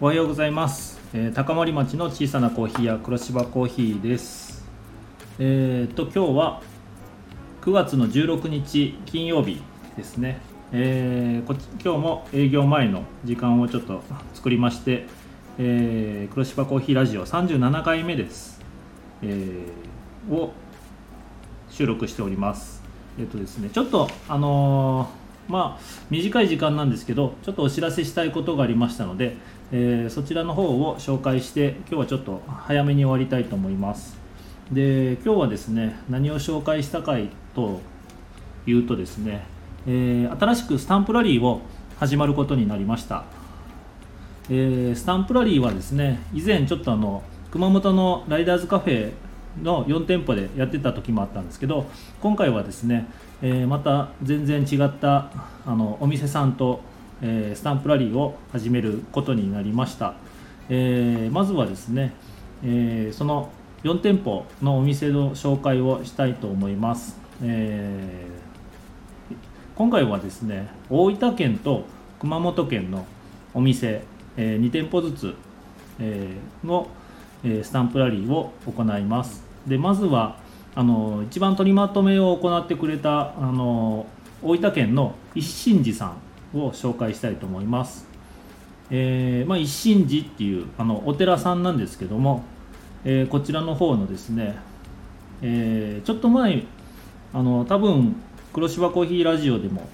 おはようございます、えー高森町の小さなコーヒー屋黒芝コーヒーです。えー、と今日は9月の16日金曜日ですね、えーこ今日も営業前の時間をちょっと作りまして、えー黒芝コーヒーラジオ37回目です、えーを収録しております。えっ、とですねちょっとあのまあ短い時間なんですけどちょっとお知らせしたいことがありましたので、えーそちらの方を紹介して今日はちょっと早めに終わりたいと思います。で今日はですね何を紹介したかいというとですね、えー新しくスタンプラリーを始まることになりました。えースタンプラリーはですね以前ちょっとあの熊本のライダーズカフェの4店舗でやってた時もあったんですけど今回はですね、えーまた全然違ったあのお店さんと、えースタンプラリーを始めることになりました、えーまずはですね、えーその4店舗のお店の紹介をしたいと思います、えー今回はですね大分県と熊本県のお店、え2店舗ずつ、えーの、えスタンプラリーを行います。でまずはあの一番取りまとめを行ってくれたあの大分県の一心寺さんを紹介したいと思います、えーまあ、一心寺っていうあのお寺さんなんですけども、えーこちらの方のですね、えーちょっと前あの多分黒芝コーヒーラジオでも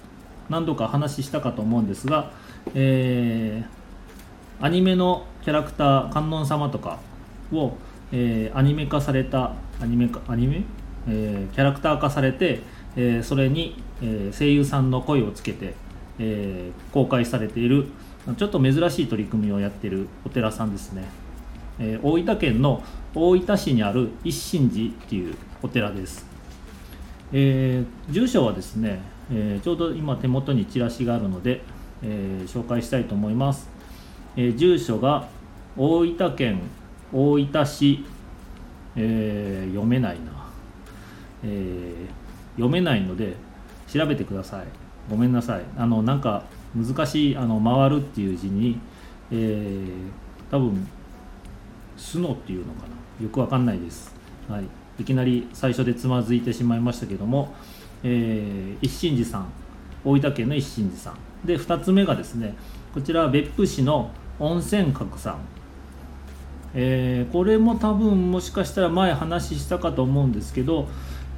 何度か話したかと思うんですが、えーアニメのキャラクター観音様とかを、えーアニメ化されたアニメかアニメ、えーキャラクター化されて、えーそれに、えー声優さんの声をつけて、えー公開されているちょっと珍しい取り組みをやってるお寺さんですね、えー大分県の大分市にある一心寺っていうお寺です。えー住所はですね、えちょうど今手元にチラシがあるので、え紹介したいと思います、え住所が大分県大分市、え読めないな、え読めないので調べてください。ごめんなさい。あのなんか難しいあの回るっていう字に、えー多分スノっていうのかな。よくわかんないです、はい、いきなり最初でつまずいてしまいましたけども、えー一心寺さん。大分県の一心寺さん。で2つ目がですねこちらは別府市の温泉閣さん、えーこれも多分もしかしたら前話したかと思うんですけど、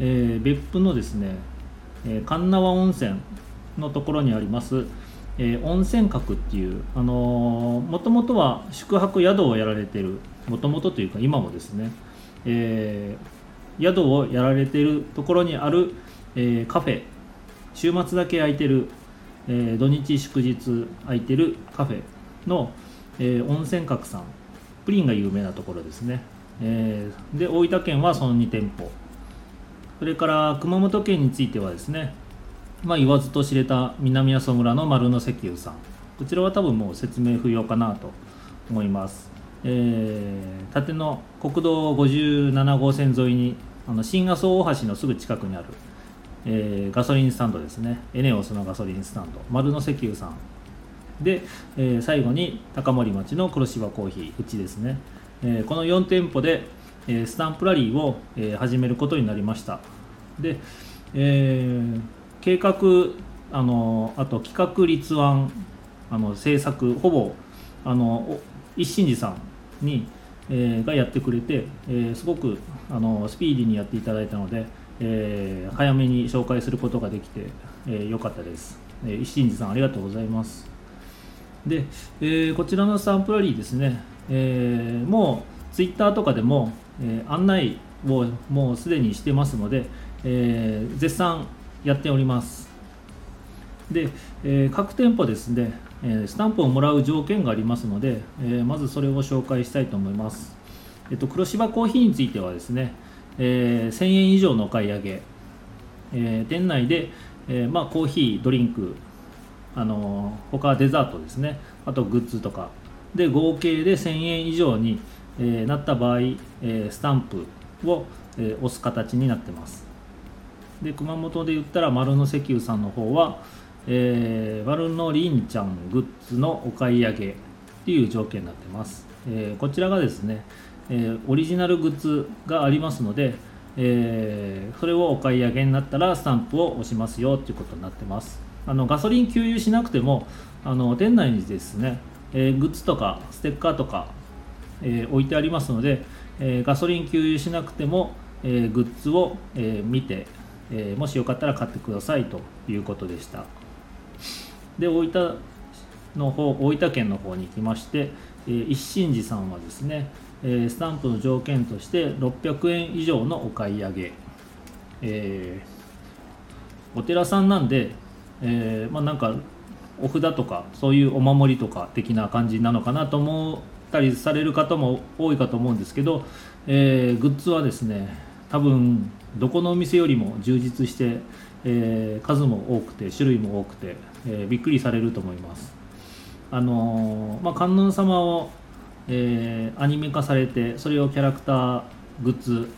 えー別府のですね、えー神縄温泉。のところにあります、えー温泉閣っていうあのもともとは宿泊宿をやられてるもともとというか今もですね、えー宿をやられてるところにある、えーカフェ週末だけ空いてる、えー土日祝日空いてるカフェの、え温泉閣さんプリンが有名なところですね、えで大分県はその2店舗。それから熊本県についてはですね、まあ、言わずと知れた南阿蘇村の丸の石油さん。こちらは多分もう説明不要かなと思います、えー、縦の国道57号線沿いにあの新阿蘇大橋のすぐ近くにある、えーガソリンスタンドですね。エネオスのガソリンスタンド。丸の石油さん。で、えー最後に高森町の黒芝コーヒーうちですね、えーこの4店舗で、えースタンプラリーを、えー始めることになりました。で、えー計画あのあと企画立案あの制作ほぼあの一心寺さんに、えーがやってくれて、えーすごくあのスピーディーにやっていただいたので、えー早めに紹介することができて、えーよかったです、えー一心寺さんありがとうございます。で、えーこちらのスタンプラリーですね、えーもうツイッターとかでも、えー案内をもうすでにしてますので、えー絶賛やっております。で、えー各店舗ですね、えスタンプをもらう条件がありますので、えまずそれを紹介したいと思います、えっと、黒芝コーヒーについてはですね、え1000円以上のお買い上げ、え店内で、えまあ、コーヒードリンクあの他デザートですね。あとグッズとか。で合計で1000円以上に、えなった場合、えスタンプを、え押す形になってます。で熊本で言ったら丸の石油さんの方は、えー、丸のりんちゃんグッズのお買い上げっていう条件になってます、えー、こちらがですね、えー、オリジナルグッズがありますので、えー、それをお買い上げになったらスタンプを押しますよということになってます。あのガソリン給油しなくてもあの店内にですね、えグッズとかステッカーとか、え置いてありますので、えガソリン給油しなくても、えグッズを、え見て、えもしよかったら買ってくださいということでした。で大分の方大分県の方に行きまして、えー、一心寺さんはですね、えー、スタンプの条件として600円以上のお買い上げ、えー、お寺さんなんで、え、まあなんかお札とかそういうお守りとか的な感じなのかなと思ったりされる方も多いかと思うんですけど、えー、グッズはですね多分どこのお店よりも充実して、えー、数も多くて種類も多くて、えー、びっくりされると思います。あのまあ、観音様を、え、アニメ化されてそれをキャラクターグッズ、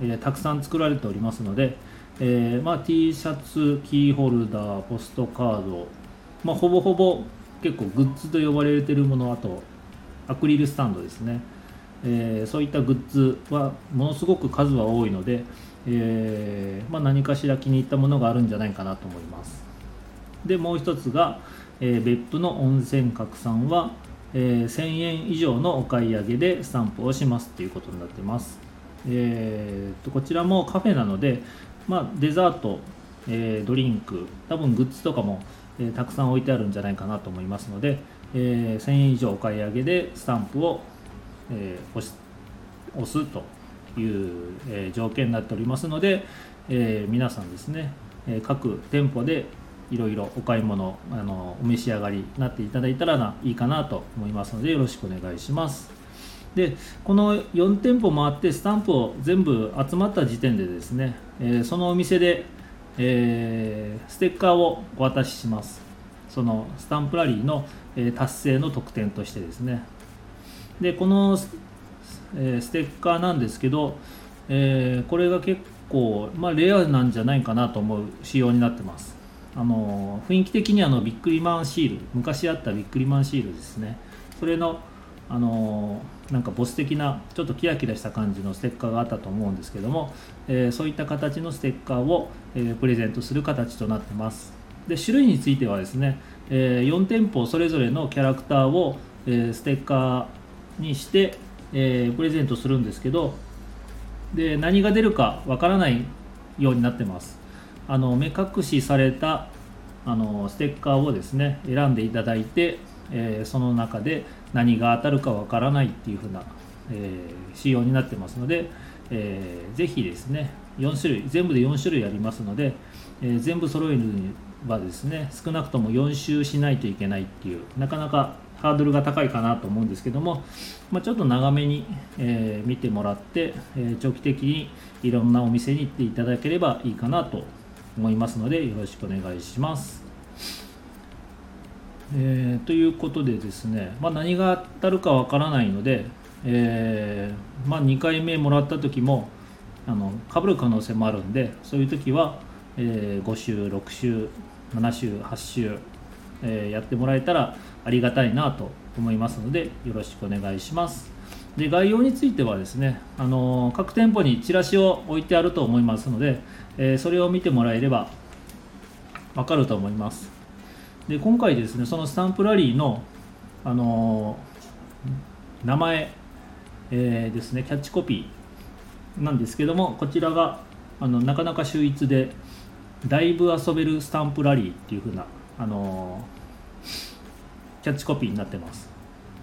え、たくさん作られておりますので、えまあ、T シャツキーホルダーポストカード、まあ、ほぼほぼ結構グッズと呼ばれてるものあとアクリルスタンドですね、えー、そういったグッズはものすごく数は多いので、えーまあ、何かしら気に入ったものがあるんじゃないかなと思いますでもう一つが、えー、別府の温泉拡散は、え、1000円以上のお買い上げでスタンプをしますっていうことになってます。えーと、こちらもカフェなので、まあ、デザート、え、ドリンク、多分グッズとかも、え、たくさん置いてあるんじゃないかなと思いますので、えー、1000円以上お買い上げでスタンプを、え押し押すという、え条件になっておりますので、え皆さんですね、え各店舗でいろいろお買い物あのお召し上がりになっていただいたらないいかなと思いますのでよろしくお願いします。でこの4店舗回ってスタンプを全部集まった時点でですね、え、そのお店で、え、ステッカーをお渡しします。そのスタンプラリーの、え、達成の特典としてですねでこの、えステッカーなんですけど、えこれが結構、まあ、レアなんじゃないかなと思う仕様になってます。あの雰囲気的にあのビックリマンシール昔あったビックリマンシールですね。それのあのなんかボス的なちょっとキラキラした感じのステッカーがあったと思うんですけども、えー、そういった形のステッカーを、えー、プレゼントする形となってます。で種類についてはですね、えー、4店舗それぞれのキャラクターを、えステッカーにして、えプレゼントするんですけどで何が出るかわからないようになってます。あの目隠しされたあのステッカーをですね選んでいただいて、えー、その中で何が当たるかわからないっていう風な、えー、仕様になってますので、えー、ぜひですね4種類全部で4種類ありますので、えー、全部揃えるにはですね少なくとも4周しないといけないっていうなかなかハードルが高いかなと思うんですけども、まあ、ちょっと長めに、えー、見てもらって、えー、長期的にいろんなお店に行っていただければいいかなと思いますのでよろしくお願いします。えー、ということでですね、まあ、何が当たるかわからないので、えー、まあ、2回目もらった時もあのかぶる可能性もあるんでそういう時は、えー、5週6週7週8週、えやってもらえたらありがたいなと思いますのでよろしくお願いします。で概要についてはですねあの各店舗にチラシを置いてあると思いますので、えー、それを見てもらえれば分かると思いますで今回ですねそのスタンプラリーのあの名前、えー、ですねキャッチコピーなんですけどもこちらがあのなかなか秀逸でだいぶ遊べるスタンプラリーっていう風なあのーキャッチコピーになってます。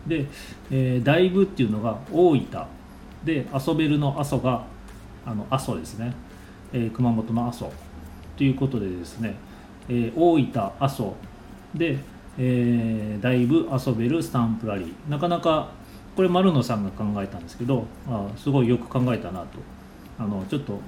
で、えー、だいぶっていうのが大分。で遊べるの阿蘇があの阿蘇ですね、えー、熊本の阿蘇ということでですね、えー、大分阿蘇。で、え、だいぶ遊べるスタンプラリー。なかなかこれ丸野さんが考えたんですけどあすごいよく考えたなと。あのちょっと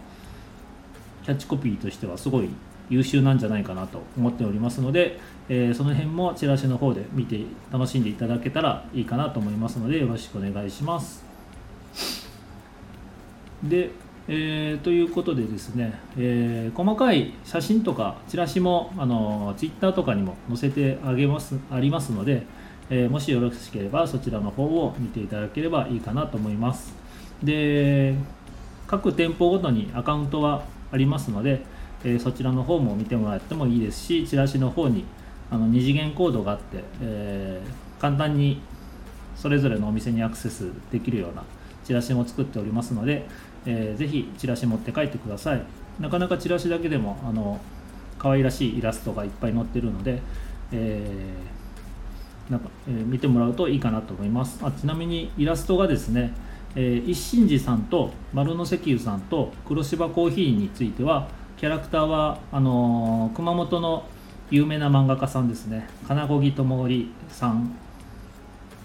キャッチコピーとしてはすごい優秀なんじゃないかなと思っておりますので、えー、その辺もチラシの方で見て楽しんでいただけたらいいかなと思いますのでよろしくお願いします。で、えー、ということでですね、えー、細かい写真とかチラシもあの Twitter とかにも載せてあげますありますので、えー、もしよろしければそちらの方を見ていただければいいかなと思いますで各店舗ごとにアカウントはありますので、え、そちらの方も見てもらってもいいですしチラシの方にあの2次元コードがあって、え、簡単にそれぞれのお店にアクセスできるようなチラシも作っておりますので、えー、ぜひチラシ持って帰ってください。なかなかチラシだけでもあの可愛らしいイラストがいっぱい載ってるので、えー、なんかえー、見てもらうといいかなと思います。あちなみにイラストがですね、えー、一心寺さんと丸の石油さんと黒芝コーヒーについてはキャラクターはあのー、熊本の有名な漫画家さんですね。金子木智則さん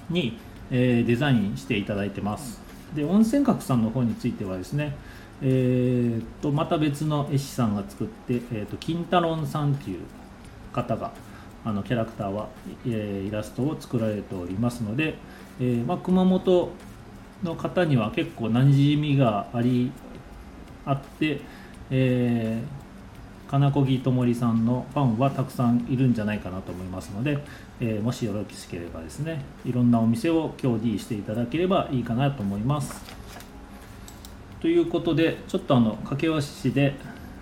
に、えー、デザインしていただいてます。で温泉閣さんの方についてはですねえー、とまた別の絵師さんが作って、えー、と金太郎さんっていう方があのキャラクターは、えー、イラストを作られておりますので、えーまあ、熊本の方には結構馴染みがありあって、えー、金子木智さんのファンはたくさんいるんじゃないかなと思いますので、えー、もしよろしければですねいろんなお店を協議していただければいいかなと思います。ということでちょっとあの駆け足で、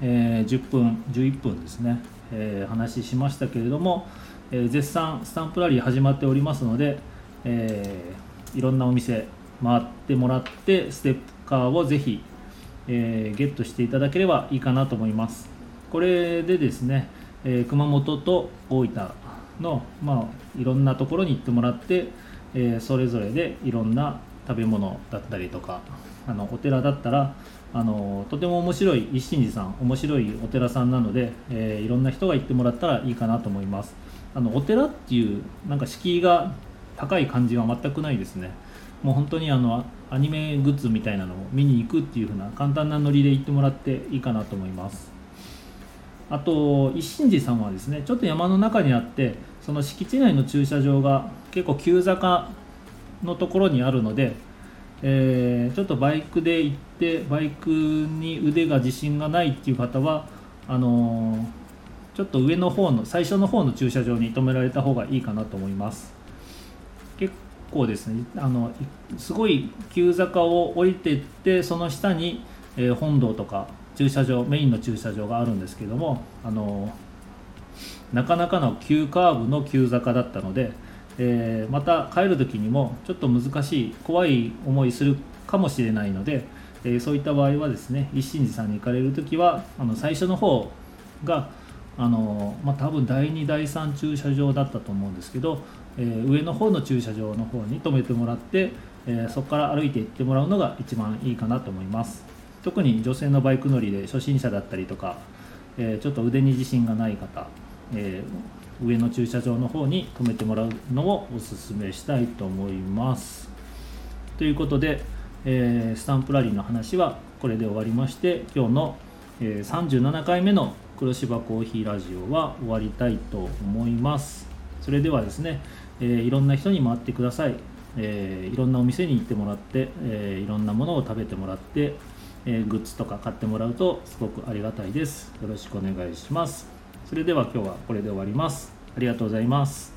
えー、10分11分ですね、えー、話しましたけれども、え、絶賛スタンプラリー始まっておりますので、え、いろんなお店回ってもらってステッカーをぜひ、えー、ゲットしていただければいいかなと思います。これでですね、えー、熊本と大分の、まあ、いろんなところに行ってもらって、えー、それぞれでいろんな食べ物だったりとかあのお寺だったらあのとても面白い一心寺さん面白いお寺さんなので、えー、いろんな人が行ってもらったらいいかなと思います。あのお寺っていうなんか敷居が高い感じは全くないですね。もう本当にあのアニメグッズみたいなのを見に行くっていう風な簡単なノリで行ってもらっていいかなと思います。あと一心寺さんはですねちょっと山の中にあってその敷地内の駐車場が結構急坂のところにあるのでえー、ちょっとバイクで行ってバイクに腕が自信がないっていう方はあのー、ちょっと上の方の最初の方の駐車場に止められた方がいいかなと思います。構ですねあのすごい急坂を降りていってその下に、えー、本堂とか駐車場メインの駐車場があるんですけどもあのなかなかの急カーブの急坂だったのでえー、また帰る時にもちょっと難しい怖い思いするかもしれないので、えー、そういった場合はですね一心寺さんに行かれる時はあの最初の方があの、まあ、多分第2第3駐車場だったと思うんですけど、えー、上の方の駐車場の方に止めてもらって、えそこから歩いて行ってもらうのが一番いいかなと思います。特に女性のバイク乗りで初心者だったりとか、えちょっと腕に自信がない方、え上の駐車場の方に止めてもらうのをおすすめしたいと思います。ということで、え、スタンプラリーの話はこれで終わりまして今日の、え、37回目の黒芝コーヒーラジオは終わりたいと思います。それではですね、えー、いろんな人に回ってください、えー、いろんなお店に行ってもらって、えー、いろんなものを食べてもらって、えグッズとか買ってもらうとすごくありがたいです。よろしくお願いします。それでは今日はこれで終わります。ありがとうございます。